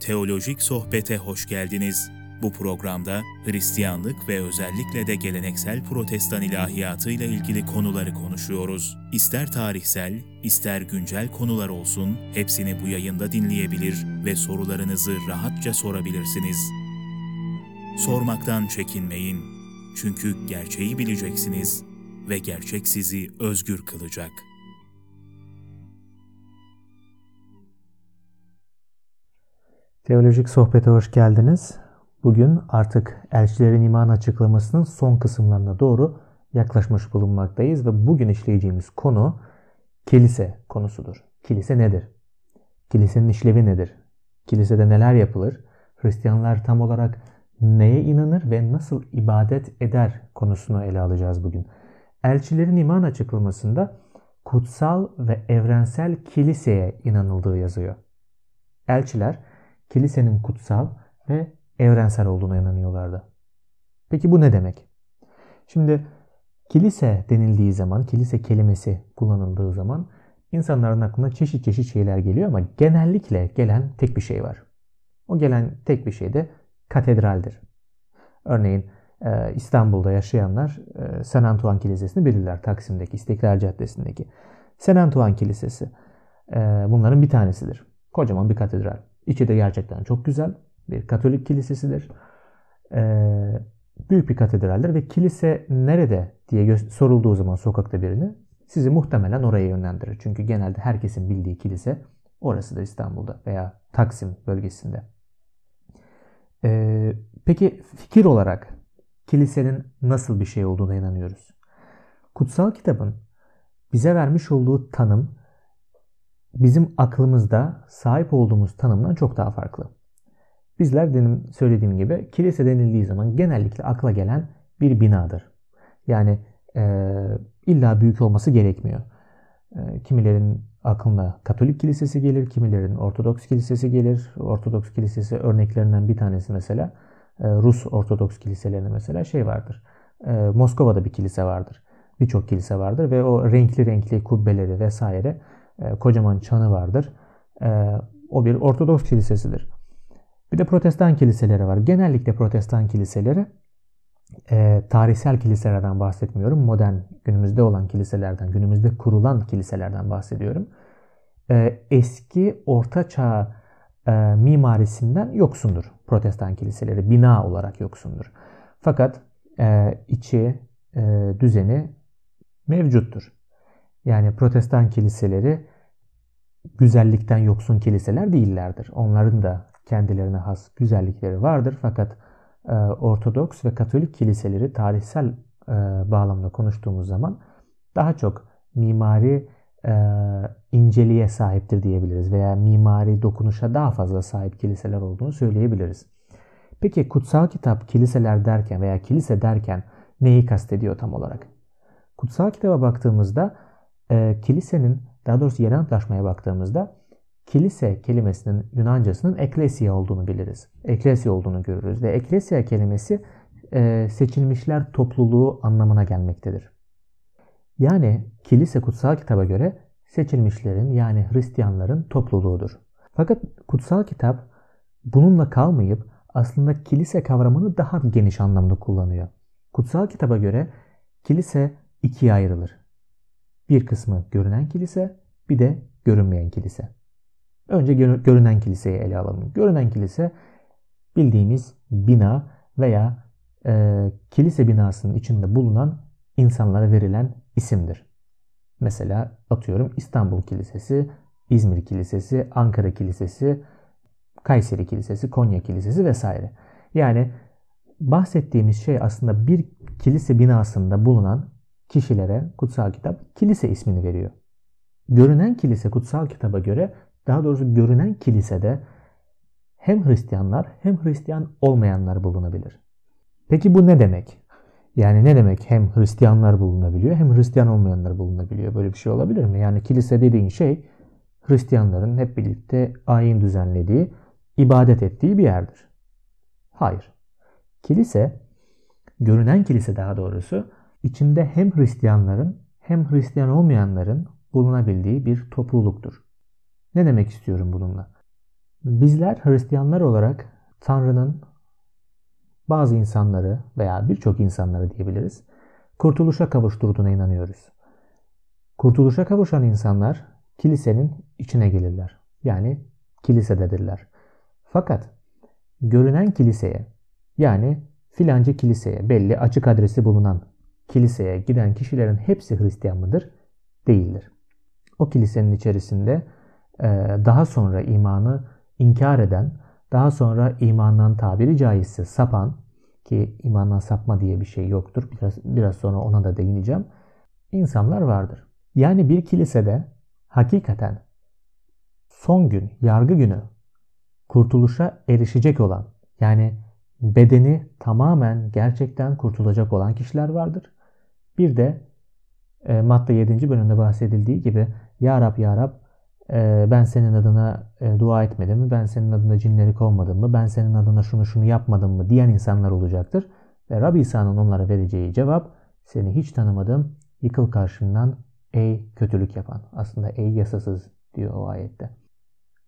Teolojik Sohbete hoş geldiniz. Bu programda Hristiyanlık ve özellikle de geleneksel protestan ilahiyatı ile ilgili konuları konuşuyoruz. İster tarihsel, ister güncel konular olsun, hepsini bu yayında dinleyebilir ve sorularınızı rahatça sorabilirsiniz. Sormaktan çekinmeyin. Çünkü gerçeği bileceksiniz ve gerçek sizi özgür kılacak. Teolojik sohbete hoş geldiniz. Bugün artık elçilerin iman açıklamasının son kısımlarına doğru yaklaşmış bulunmaktayız ve bugün işleyeceğimiz konu kilise konusudur. Kilise nedir? Kilisenin işlevi nedir? Kilisede neler yapılır? Hristiyanlar tam olarak neye inanır ve nasıl ibadet eder konusunu ele alacağız bugün. Elçilerin iman açıklamasında kutsal ve evrensel kiliseye inanıldığı yazıyor. Elçiler kilisenin kutsal ve evrensel olduğuna inanıyorlardı. Peki bu ne demek? Şimdi kilise denildiği zaman, kilise kelimesi kullanıldığı zaman insanların aklına çeşit çeşit şeyler geliyor ama genellikle gelen tek bir şey var. O gelen tek bir şey de katedraldir. Örneğin e, İstanbul'da yaşayanlar e, San Antoine Kilisesi'ni bilirler. Taksim'deki, İstiklal Caddesi'ndeki. San Antoine Kilisesi e, bunların bir tanesidir. Kocaman bir katedral. İçi de gerçekten çok güzel. Bir Katolik kilisesidir. Ee, büyük bir katedraldir ve kilise nerede diye sorulduğu zaman sokakta birini sizi muhtemelen oraya yönlendirir. Çünkü genelde herkesin bildiği kilise orası da İstanbul'da veya Taksim bölgesinde. Ee, peki fikir olarak kilisenin nasıl bir şey olduğuna inanıyoruz. Kutsal kitabın bize vermiş olduğu tanım bizim aklımızda sahip olduğumuz tanımdan çok daha farklı. Bizler benim söylediğim gibi kilise denildiği zaman genellikle akla gelen bir binadır. Yani e, illa büyük olması gerekmiyor. E, kimilerin aklına Katolik kilisesi gelir, kimilerin Ortodoks kilisesi gelir. Ortodoks kilisesi örneklerinden bir tanesi mesela e, Rus Ortodoks kiliselerinde mesela şey vardır. E, Moskova'da bir kilise vardır. Birçok kilise vardır ve o renkli renkli kubbeleri vesaire e, kocaman çanı vardır. E, o bir Ortodoks kilisesidir. Bir de protestan kiliseleri var. Genellikle protestan kiliseleri e, tarihsel kiliselerden bahsetmiyorum. Modern günümüzde olan kiliselerden, günümüzde kurulan kiliselerden bahsediyorum. Eski orta çağ e, mimarisinden yoksundur protestan kiliseleri. Bina olarak yoksundur. Fakat içi, düzeni mevcuttur. Yani protestan kiliseleri güzellikten yoksun kiliseler değillerdir. Onların da kendilerine has güzellikleri vardır. Fakat e, Ortodoks ve Katolik kiliseleri tarihsel e, bağlamda konuştuğumuz zaman daha çok mimari e, inceliğe sahiptir diyebiliriz veya mimari dokunuşa daha fazla sahip kiliseler olduğunu söyleyebiliriz. Peki kutsal kitap kiliseler derken veya kilise derken neyi kastediyor tam olarak? Kutsal kitaba baktığımızda e, kilisenin daha doğrusu yeni antlaşmaya baktığımızda kilise kelimesinin Yunancasının eklesia olduğunu biliriz. Eklesia olduğunu görürüz ve eklesia kelimesi e, seçilmişler topluluğu anlamına gelmektedir. Yani kilise kutsal kitaba göre seçilmişlerin yani Hristiyanların topluluğudur. Fakat kutsal kitap bununla kalmayıp aslında kilise kavramını daha geniş anlamda kullanıyor. Kutsal kitaba göre kilise ikiye ayrılır. Bir kısmı görünen kilise, bir de görünmeyen kilise. Önce görünen kiliseyi ele alalım. Görünen kilise bildiğimiz bina veya e, kilise binasının içinde bulunan insanlara verilen isimdir. Mesela atıyorum İstanbul Kilisesi, İzmir Kilisesi, Ankara Kilisesi, Kayseri Kilisesi, Konya Kilisesi vesaire. Yani bahsettiğimiz şey aslında bir kilise binasında bulunan kişilere kutsal kitap kilise ismini veriyor. Görünen kilise kutsal kitaba göre daha doğrusu görünen kilisede hem Hristiyanlar hem Hristiyan olmayanlar bulunabilir. Peki bu ne demek? Yani ne demek hem Hristiyanlar bulunabiliyor hem Hristiyan olmayanlar bulunabiliyor? Böyle bir şey olabilir mi? Yani kilise dediğin şey Hristiyanların hep birlikte ayin düzenlediği, ibadet ettiği bir yerdir. Hayır. Kilise, görünen kilise daha doğrusu, içinde hem Hristiyanların hem Hristiyan olmayanların bulunabildiği bir topluluktur. Ne demek istiyorum bununla? Bizler Hristiyanlar olarak Tanrı'nın bazı insanları veya birçok insanları diyebiliriz kurtuluşa kavuşturduğuna inanıyoruz. Kurtuluşa kavuşan insanlar kilisenin içine gelirler. Yani kilisededirler. Fakat görünen kiliseye yani filancı kiliseye belli açık adresi bulunan kiliseye giden kişilerin hepsi Hristiyan mıdır? Değildir. O kilisenin içerisinde daha sonra imanı inkar eden, daha sonra imandan tabiri caizse sapan ki imandan sapma diye bir şey yoktur. Biraz, biraz sonra ona da değineceğim. İnsanlar vardır. Yani bir kilisede hakikaten son gün, yargı günü kurtuluşa erişecek olan yani bedeni tamamen gerçekten kurtulacak olan kişiler vardır. Bir de e, madde 7. bölümde bahsedildiği gibi Ya Rab Ya Rab e, ben senin adına e, dua etmedim mi? Ben senin adına cinleri kovmadım mı? Ben senin adına şunu şunu yapmadım mı? diyen insanlar olacaktır. Ve Rab İsa'nın onlara vereceği cevap seni hiç tanımadım. Yıkıl karşımdan ey kötülük yapan. Aslında ey yasasız diyor o ayette.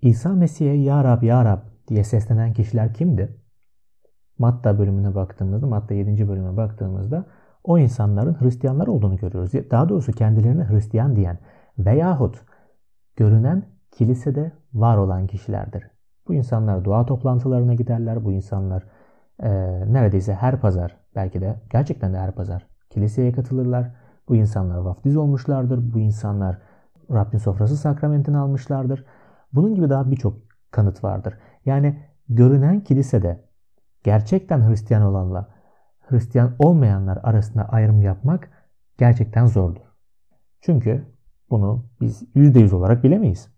İsa Mesih'e Ya Rab Ya Rab diye seslenen kişiler kimdi? Matta bölümüne baktığımızda, Matta 7. bölüme baktığımızda o insanların Hristiyanlar olduğunu görüyoruz. Daha doğrusu kendilerine Hristiyan diyen veyahut görünen kilisede var olan kişilerdir. Bu insanlar dua toplantılarına giderler. Bu insanlar e, neredeyse her pazar belki de gerçekten de her pazar kiliseye katılırlar. Bu insanlar vaftiz olmuşlardır. Bu insanlar Rabbin sofrası sakramentini almışlardır. Bunun gibi daha birçok kanıt vardır. Yani görünen kilisede gerçekten Hristiyan olanla Hristiyan olmayanlar arasında ayrım yapmak gerçekten zordur. Çünkü bunu biz %100 olarak bilemeyiz.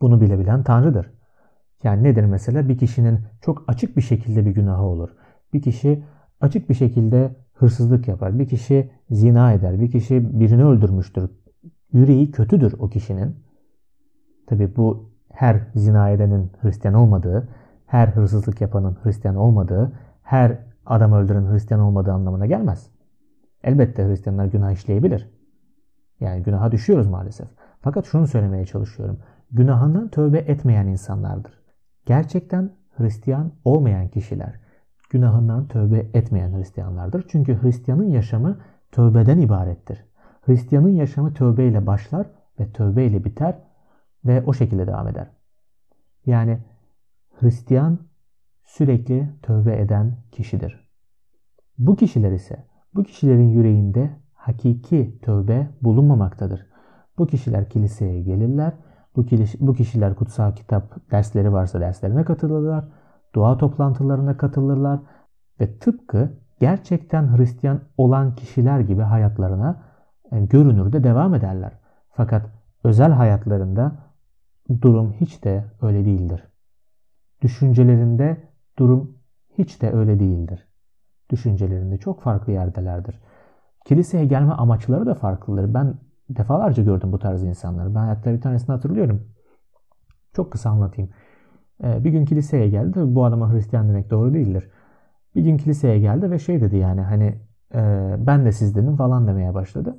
Bunu bilebilen Tanrı'dır. Yani nedir mesela? Bir kişinin çok açık bir şekilde bir günahı olur. Bir kişi açık bir şekilde hırsızlık yapar. Bir kişi zina eder. Bir kişi birini öldürmüştür. Yüreği kötüdür o kişinin. Tabi bu her zina edenin Hristiyan olmadığı, her hırsızlık yapanın Hristiyan olmadığı, her adam öldüren Hristiyan olmadığı anlamına gelmez. Elbette Hristiyanlar günah işleyebilir. Yani günaha düşüyoruz maalesef. Fakat şunu söylemeye çalışıyorum. Günahından tövbe etmeyen insanlardır. Gerçekten Hristiyan olmayan kişiler günahından tövbe etmeyen Hristiyanlardır. Çünkü Hristiyanın yaşamı tövbeden ibarettir. Hristiyanın yaşamı tövbeyle başlar ve tövbeyle biter ve o şekilde devam eder. Yani Hristiyan sürekli tövbe eden kişidir. Bu kişiler ise bu kişilerin yüreğinde hakiki tövbe bulunmamaktadır. Bu kişiler kiliseye gelirler. Bu, bu kişiler kutsal kitap dersleri varsa derslerine katılırlar. Dua toplantılarına katılırlar. Ve tıpkı gerçekten Hristiyan olan kişiler gibi hayatlarına yani e, görünürde devam ederler. Fakat özel hayatlarında durum hiç de öyle değildir. Düşüncelerinde durum hiç de öyle değildir. Düşüncelerinde çok farklı yerdelerdir. Kiliseye gelme amaçları da farklıdır. Ben defalarca gördüm bu tarz insanları. Ben hatta bir tanesini hatırlıyorum. Çok kısa anlatayım. Ee, bir gün kiliseye geldi. Tabii bu adama Hristiyan demek doğru değildir. Bir gün kiliseye geldi ve şey dedi yani hani e, ben de sizdenim falan demeye başladı.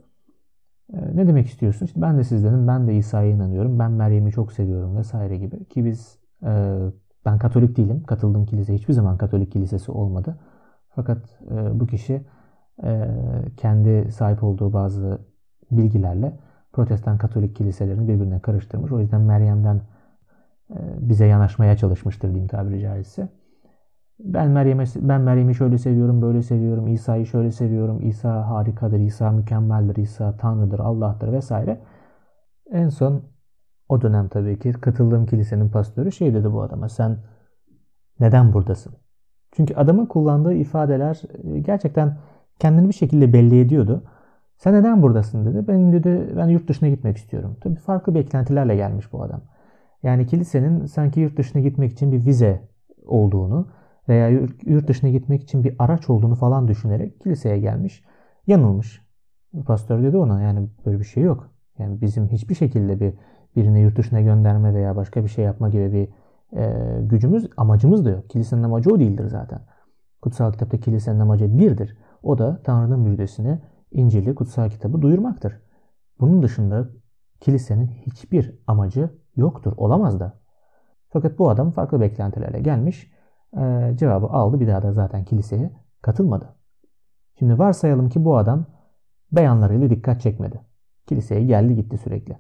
E, ne demek istiyorsun? İşte ben de sizdenim, ben de İsa'ya inanıyorum, ben Meryem'i çok seviyorum vesaire gibi. Ki biz e, ben Katolik değilim. Katıldığım kilise hiçbir zaman Katolik kilisesi olmadı. Fakat bu kişi e, kendi sahip olduğu bazı bilgilerle protestan katolik kiliselerini birbirine karıştırmış. O yüzden Meryem'den e, bize yanaşmaya çalışmıştır diyeyim tabiri caizse. Ben Meryem'i ben Meryem'i şöyle seviyorum, böyle seviyorum. İsa'yı şöyle seviyorum. İsa harikadır, İsa mükemmeldir, İsa Tanrı'dır, Allah'tır vesaire. En son o dönem tabii ki katıldığım kilisenin pastörü şey dedi bu adama. Sen neden buradasın? Çünkü adamın kullandığı ifadeler e, gerçekten kendini bir şekilde belli ediyordu. Sen neden buradasın dedi. Ben dedi ben yurt dışına gitmek istiyorum. Tabii farklı beklentilerle gelmiş bu adam. Yani kilisenin sanki yurt dışına gitmek için bir vize olduğunu veya yurt dışına gitmek için bir araç olduğunu falan düşünerek kiliseye gelmiş. Yanılmış. Pastör dedi ona yani böyle bir şey yok. Yani bizim hiçbir şekilde bir birini yurt dışına gönderme veya başka bir şey yapma gibi bir e, gücümüz, amacımız da yok. Kilisenin amacı o değildir zaten. Kutsal kitapta kilisenin amacı birdir. O da Tanrı'nın müjdesini İncil'i, kutsal kitabı duyurmaktır. Bunun dışında kilisenin hiçbir amacı yoktur, olamaz da. Fakat bu adam farklı beklentilerle gelmiş. E, cevabı aldı. Bir daha da zaten kiliseye katılmadı. Şimdi varsayalım ki bu adam beyanlarıyla dikkat çekmedi. Kiliseye geldi gitti sürekli.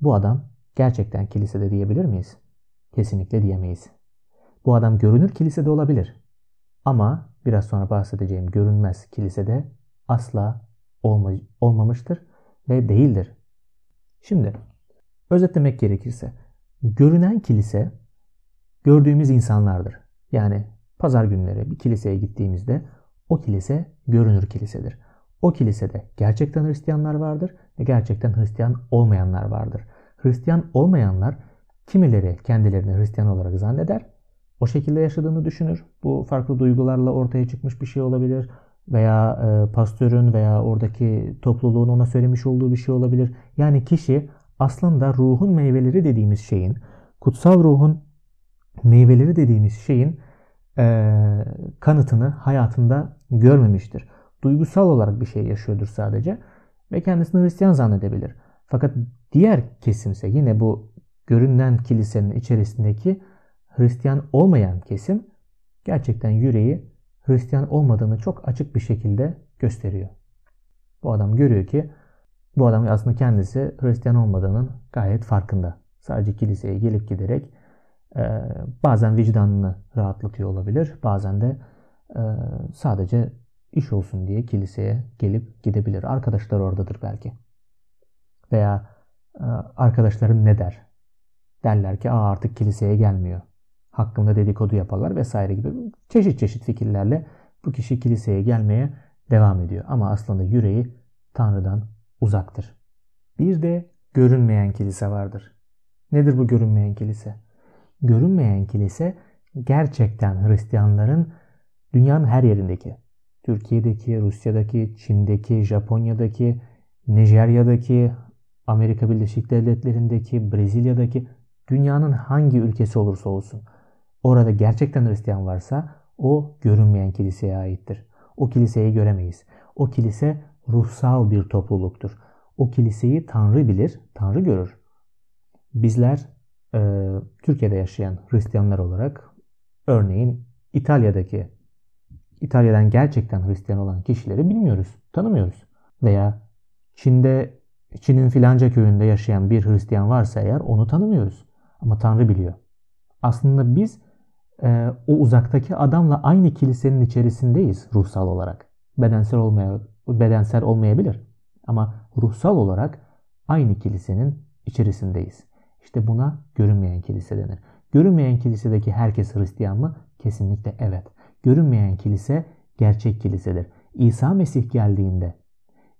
Bu adam gerçekten kilisede diyebilir miyiz? Kesinlikle diyemeyiz. Bu adam görünür kilisede olabilir. Ama biraz sonra bahsedeceğim görünmez kilisede asla olma, olmamıştır ve değildir. Şimdi özetlemek gerekirse görünen kilise gördüğümüz insanlardır. Yani pazar günleri bir kiliseye gittiğimizde o kilise görünür kilisedir. O kilisede gerçekten Hristiyanlar vardır ve gerçekten Hristiyan olmayanlar vardır. Hristiyan olmayanlar kimileri kendilerini Hristiyan olarak zanneder, o şekilde yaşadığını düşünür. Bu farklı duygularla ortaya çıkmış bir şey olabilir veya e, pastörün veya oradaki topluluğun ona söylemiş olduğu bir şey olabilir. Yani kişi aslında ruhun meyveleri dediğimiz şeyin, kutsal ruhun meyveleri dediğimiz şeyin e, kanıtını hayatında görmemiştir. Duygusal olarak bir şey yaşıyordur sadece ve kendisini Hristiyan zannedebilir. Fakat diğer kesimse yine bu görünen kilisenin içerisindeki Hristiyan olmayan kesim gerçekten yüreği Hristiyan olmadığını çok açık bir şekilde gösteriyor. Bu adam görüyor ki bu adam aslında kendisi Hristiyan olmadığının gayet farkında. Sadece kiliseye gelip giderek e, bazen vicdanını rahatlatıyor olabilir. Bazen de e, sadece iş olsun diye kiliseye gelip gidebilir. Arkadaşlar oradadır belki. Veya e, arkadaşlarım ne der? Derler ki Aa, artık kiliseye gelmiyor. Hakkında dedikodu yaparlar vesaire gibi çeşit çeşit fikirlerle bu kişi kiliseye gelmeye devam ediyor. Ama aslında yüreği Tanrı'dan uzaktır. Bir de görünmeyen kilise vardır. Nedir bu görünmeyen kilise? Görünmeyen kilise gerçekten Hristiyanların dünyanın her yerindeki, Türkiye'deki, Rusya'daki, Çin'deki, Japonya'daki, Nijerya'daki, Amerika Birleşik Devletleri'ndeki, Brezilya'daki, dünyanın hangi ülkesi olursa olsun orada gerçekten Hristiyan varsa o görünmeyen kiliseye aittir. O kiliseyi göremeyiz. O kilise ruhsal bir topluluktur. O kiliseyi Tanrı bilir, Tanrı görür. Bizler e, Türkiye'de yaşayan Hristiyanlar olarak örneğin İtalya'daki İtalya'dan gerçekten Hristiyan olan kişileri bilmiyoruz, tanımıyoruz. Veya Çin'de Çin'in filanca köyünde yaşayan bir Hristiyan varsa eğer onu tanımıyoruz. Ama Tanrı biliyor. Aslında biz e, o uzaktaki adamla aynı kilisenin içerisindeyiz ruhsal olarak. Bedensel olmaya bedensel olmayabilir ama ruhsal olarak aynı kilisenin içerisindeyiz. İşte buna görünmeyen kilise denir. Görünmeyen kilisedeki herkes Hristiyan mı? Kesinlikle evet. Görünmeyen kilise gerçek kilisedir. İsa Mesih geldiğinde,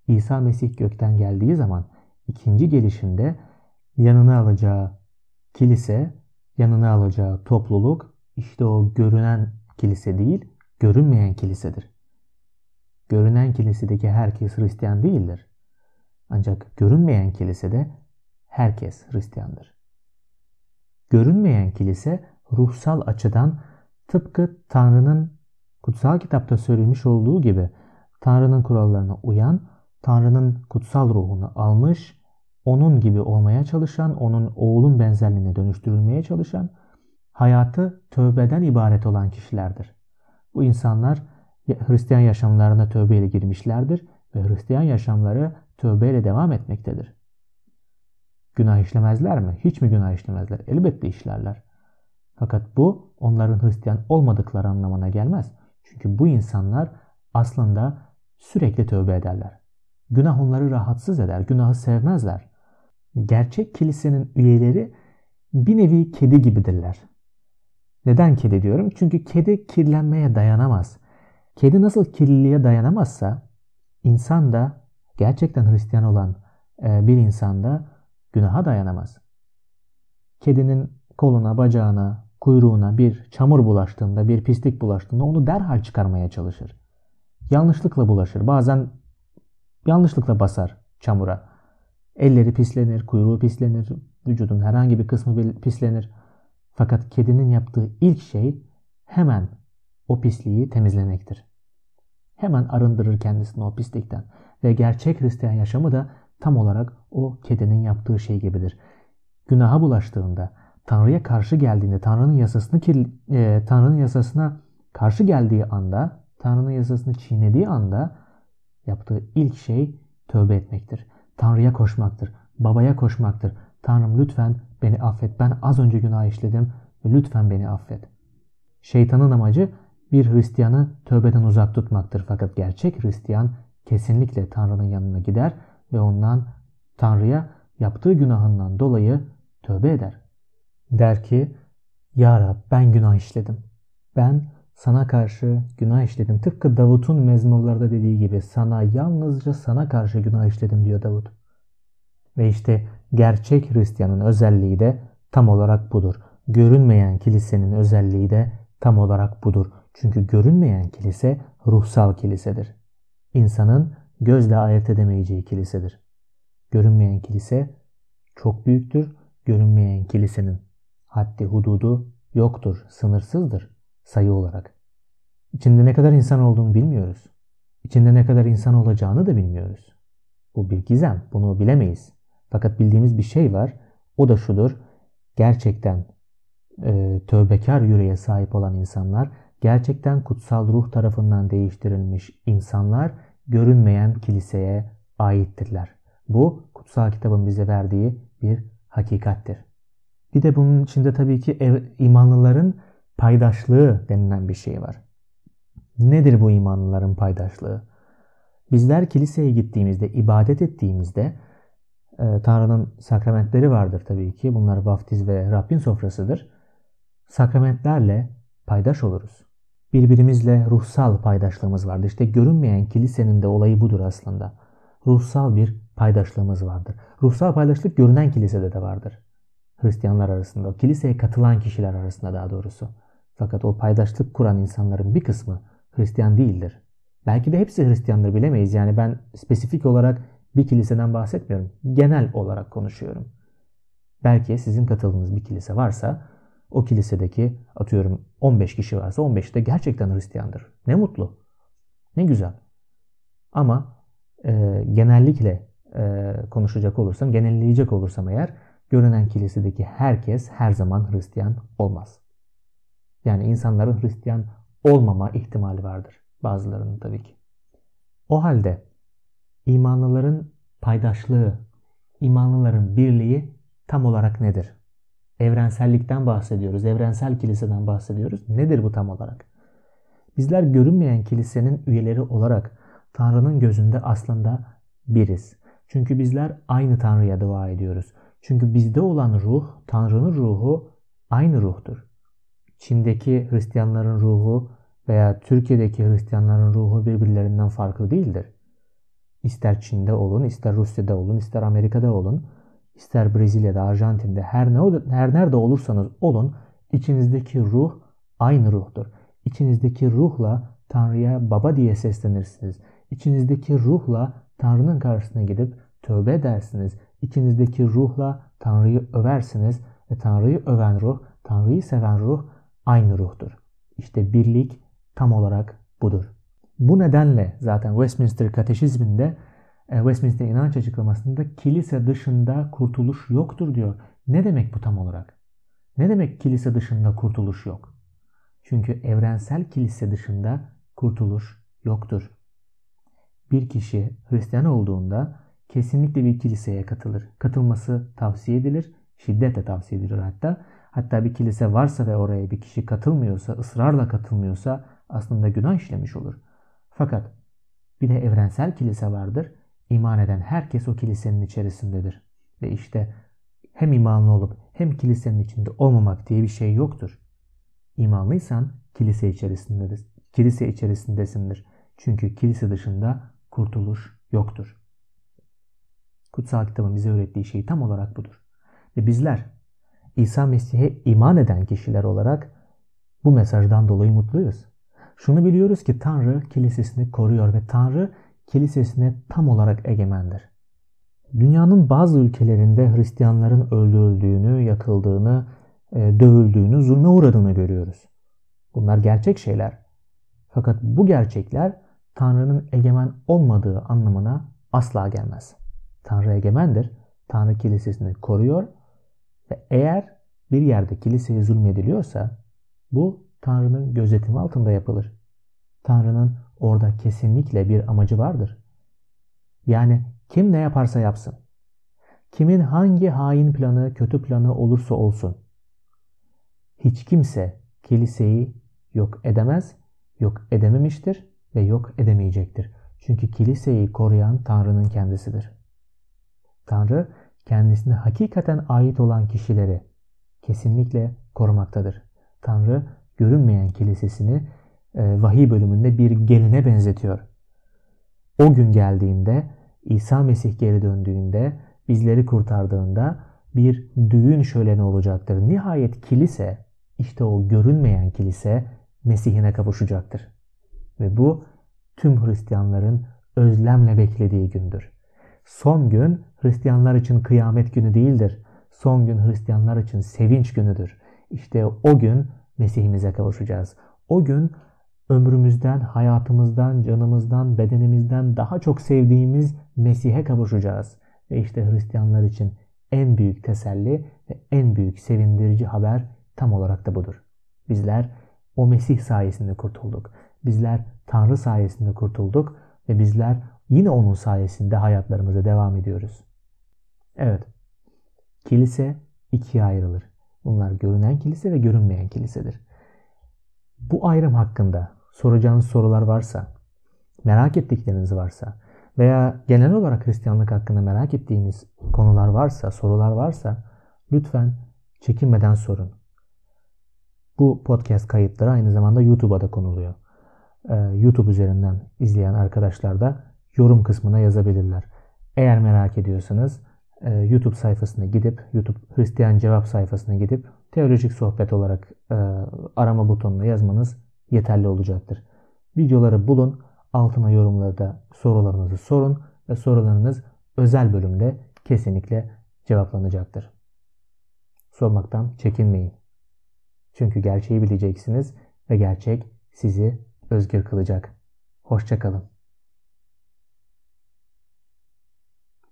İsa Mesih gökten geldiği zaman ikinci gelişinde yanına alacağı kilise, yanına alacağı topluluk işte o görünen kilise değil, görünmeyen kilisedir. Görünen kilisedeki herkes Hristiyan değildir. Ancak görünmeyen kilisede herkes Hristiyandır. Görünmeyen kilise ruhsal açıdan tıpkı Tanrı'nın kutsal kitapta söylemiş olduğu gibi Tanrı'nın kurallarına uyan, Tanrı'nın kutsal ruhunu almış, onun gibi olmaya çalışan, onun oğlun benzerliğine dönüştürülmeye çalışan, hayatı tövbeden ibaret olan kişilerdir. Bu insanlar Hristiyan yaşamlarına tövbeyle girmişlerdir ve Hristiyan yaşamları tövbeyle devam etmektedir. Günah işlemezler mi? Hiç mi günah işlemezler? Elbette işlerler. Fakat bu onların Hristiyan olmadıkları anlamına gelmez. Çünkü bu insanlar aslında sürekli tövbe ederler. Günah onları rahatsız eder, günahı sevmezler. Gerçek kilisenin üyeleri bir nevi kedi gibidirler. Neden kedi diyorum? Çünkü kedi kirlenmeye dayanamaz. Kedi nasıl kirliliğe dayanamazsa insan da gerçekten Hristiyan olan e, bir insan da günaha dayanamaz. Kedinin koluna, bacağına, kuyruğuna bir çamur bulaştığında, bir pislik bulaştığında onu derhal çıkarmaya çalışır. Yanlışlıkla bulaşır. Bazen yanlışlıkla basar çamura. Elleri pislenir, kuyruğu pislenir, vücudun herhangi bir kısmı pislenir. Fakat kedinin yaptığı ilk şey hemen o pisliği temizlemektir. Hemen arındırır kendisini o pislikten. Ve gerçek Hristiyan yaşamı da tam olarak o kedinin yaptığı şey gibidir. Günaha bulaştığında, Tanrı'ya karşı geldiğinde, Tanrı'nın yasasını e, Tanrı'nın yasasına karşı geldiği anda, Tanrı'nın yasasını çiğnediği anda yaptığı ilk şey tövbe etmektir. Tanrı'ya koşmaktır. Babaya koşmaktır. Tanrım lütfen beni affet. Ben az önce günah işledim ve lütfen beni affet. Şeytanın amacı bir Hristiyanı tövbeden uzak tutmaktır. Fakat gerçek Hristiyan kesinlikle Tanrı'nın yanına gider ve ondan Tanrı'ya yaptığı günahından dolayı tövbe eder. Der ki, Ya Rab ben günah işledim. Ben sana karşı günah işledim. Tıpkı Davut'un mezmurlarda dediği gibi sana yalnızca sana karşı günah işledim diyor Davut. Ve işte gerçek Hristiyanın özelliği de tam olarak budur. Görünmeyen kilisenin özelliği de tam olarak budur. Çünkü görünmeyen kilise ruhsal kilisedir. İnsanın gözle ayırt edemeyeceği kilisedir. Görünmeyen kilise çok büyüktür. Görünmeyen kilisenin haddi hududu yoktur, sınırsızdır sayı olarak. İçinde ne kadar insan olduğunu bilmiyoruz. İçinde ne kadar insan olacağını da bilmiyoruz. Bu bir gizem. Bunu bilemeyiz. Fakat bildiğimiz bir şey var. O da şudur. Gerçekten e, tövbekar yüreğe sahip olan insanlar, gerçekten kutsal ruh tarafından değiştirilmiş insanlar görünmeyen kiliseye aittirler. Bu kutsal kitabın bize verdiği bir hakikattir. Bir de bunun içinde tabii ki ev, imanlıların paydaşlığı denilen bir şey var. Nedir bu imanlıların paydaşlığı? Bizler kiliseye gittiğimizde, ibadet ettiğimizde e, Tanrı'nın sakramentleri vardır tabii ki. Bunlar vaftiz ve Rabbin sofrasıdır. Sakramentlerle paydaş oluruz. Birbirimizle ruhsal paydaşlığımız vardır. İşte görünmeyen kilisenin de olayı budur aslında. Ruhsal bir paydaşlığımız vardır. Ruhsal paydaşlık görünen kilisede de vardır. Hristiyanlar arasında, kiliseye katılan kişiler arasında daha doğrusu. Fakat o paydaşlık kuran insanların bir kısmı Hristiyan değildir. Belki de hepsi Hristiyandır bilemeyiz. Yani ben spesifik olarak bir kiliseden bahsetmiyorum. Genel olarak konuşuyorum. Belki sizin katıldığınız bir kilise varsa o kilisedeki atıyorum 15 kişi varsa 15 de gerçekten Hristiyandır. Ne mutlu. Ne güzel. Ama e, genellikle e, konuşacak olursam, genelleyecek olursam eğer görünen kilisedeki herkes her zaman Hristiyan olmaz. Yani insanların Hristiyan olmama ihtimali vardır. Bazılarının tabii ki. O halde imanlıların paydaşlığı, imanlıların birliği tam olarak nedir? Evrensellikten bahsediyoruz. Evrensel kiliseden bahsediyoruz. Nedir bu tam olarak? Bizler görünmeyen kilisenin üyeleri olarak Tanrı'nın gözünde aslında biriz. Çünkü bizler aynı Tanrı'ya dua ediyoruz. Çünkü bizde olan ruh, Tanrı'nın ruhu aynı ruhtur. Çin'deki Hristiyanların ruhu veya Türkiye'deki Hristiyanların ruhu birbirlerinden farklı değildir. İster Çin'de olun, ister Rusya'da olun, ister Amerika'da olun, ister Brezilya'da, Arjantin'de her, ne, her nerede olursanız olun içinizdeki ruh aynı ruhtur. İçinizdeki ruhla Tanrı'ya baba diye seslenirsiniz. İçinizdeki ruhla Tanrı'nın karşısına gidip tövbe edersiniz. İçinizdeki ruhla Tanrı'yı översiniz ve Tanrı'yı öven ruh, Tanrı'yı seven ruh aynı ruhtur. İşte birlik tam olarak budur. Bu nedenle zaten Westminster Kateşizminde e, Westminster inanç açıklamasında kilise dışında kurtuluş yoktur diyor. Ne demek bu tam olarak? Ne demek kilise dışında kurtuluş yok? Çünkü evrensel kilise dışında kurtuluş yoktur. Bir kişi Hristiyan olduğunda kesinlikle bir kiliseye katılır. Katılması tavsiye edilir, şiddetle tavsiye edilir hatta. Hatta bir kilise varsa ve oraya bir kişi katılmıyorsa, ısrarla katılmıyorsa aslında günah işlemiş olur. Fakat bir de evrensel kilise vardır. İman eden herkes o kilisenin içerisindedir. Ve işte hem imanlı olup hem kilisenin içinde olmamak diye bir şey yoktur. İmanlıysan kilise içerisindedir. Kilise içerisindesindir. Çünkü kilise dışında kurtuluş yoktur. Kutsal kitabın bize öğrettiği şey tam olarak budur. Ve bizler İsa Mesih'e iman eden kişiler olarak bu mesajdan dolayı mutluyuz. Şunu biliyoruz ki Tanrı kilisesini koruyor ve Tanrı kilisesine tam olarak egemendir. Dünyanın bazı ülkelerinde Hristiyanların öldürüldüğünü, yakıldığını, e, dövüldüğünü, zulme uğradığını görüyoruz. Bunlar gerçek şeyler. Fakat bu gerçekler Tanrı'nın egemen olmadığı anlamına asla gelmez. Tanrı egemendir. Tanrı kilisesini koruyor ve eğer bir yerde kiliseye zulmediliyorsa bu Tanrı'nın gözetimi altında yapılır. Tanrı'nın orada kesinlikle bir amacı vardır. Yani kim ne yaparsa yapsın. Kimin hangi hain planı, kötü planı olursa olsun. Hiç kimse kiliseyi yok edemez, yok edememiştir ve yok edemeyecektir. Çünkü kiliseyi koruyan Tanrı'nın kendisidir. Tanrı kendisine hakikaten ait olan kişileri kesinlikle korumaktadır. Tanrı görünmeyen kilisesini e, vahiy bölümünde bir geline benzetiyor. O gün geldiğinde İsa Mesih geri döndüğünde bizleri kurtardığında bir düğün şöleni olacaktır. Nihayet kilise işte o görünmeyen kilise Mesih'ine kavuşacaktır. Ve bu tüm Hristiyanların özlemle beklediği gündür. Son gün Hristiyanlar için kıyamet günü değildir. Son gün Hristiyanlar için sevinç günüdür. İşte o gün Mesih'imize kavuşacağız. O gün ömrümüzden, hayatımızdan, canımızdan, bedenimizden daha çok sevdiğimiz Mesih'e kavuşacağız. Ve işte Hristiyanlar için en büyük teselli ve en büyük sevindirici haber tam olarak da budur. Bizler o Mesih sayesinde kurtulduk. Bizler Tanrı sayesinde kurtulduk ve bizler yine onun sayesinde hayatlarımıza devam ediyoruz. Evet, kilise ikiye ayrılır. Bunlar görünen kilise ve görünmeyen kilisedir. Bu ayrım hakkında soracağınız sorular varsa, merak ettikleriniz varsa veya genel olarak Hristiyanlık hakkında merak ettiğiniz konular varsa, sorular varsa lütfen çekinmeden sorun. Bu podcast kayıtları aynı zamanda YouTube'a da konuluyor. Ee, YouTube üzerinden izleyen arkadaşlar da yorum kısmına yazabilirler. Eğer merak ediyorsanız e, YouTube sayfasına gidip, YouTube Hristiyan Cevap sayfasına gidip teolojik sohbet olarak e, arama butonuna yazmanız yeterli olacaktır. Videoları bulun, altına yorumlarda sorularınızı sorun ve sorularınız özel bölümde kesinlikle cevaplanacaktır. Sormaktan çekinmeyin. Çünkü gerçeği bileceksiniz ve gerçek sizi özgür kılacak. Hoşçakalın.